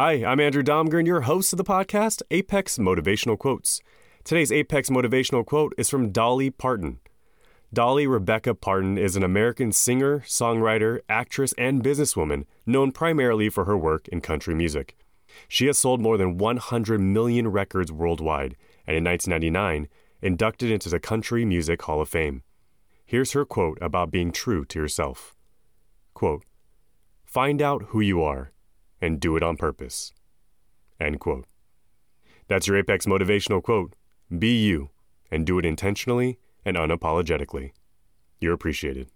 Hi, I'm Andrew Domgren, your host of the podcast, Apex Motivational Quotes. Today's Apex Motivational Quote is from Dolly Parton. Dolly Rebecca Parton is an American singer, songwriter, actress, and businesswoman known primarily for her work in country music. She has sold more than 100 million records worldwide, and in 1999, inducted into the Country Music Hall of Fame. Here's her quote about being true to yourself. Quote, Find out who you are and do it on purpose. End quote. That's your Apex motivational quote. Be you and do it intentionally and unapologetically. You're appreciated.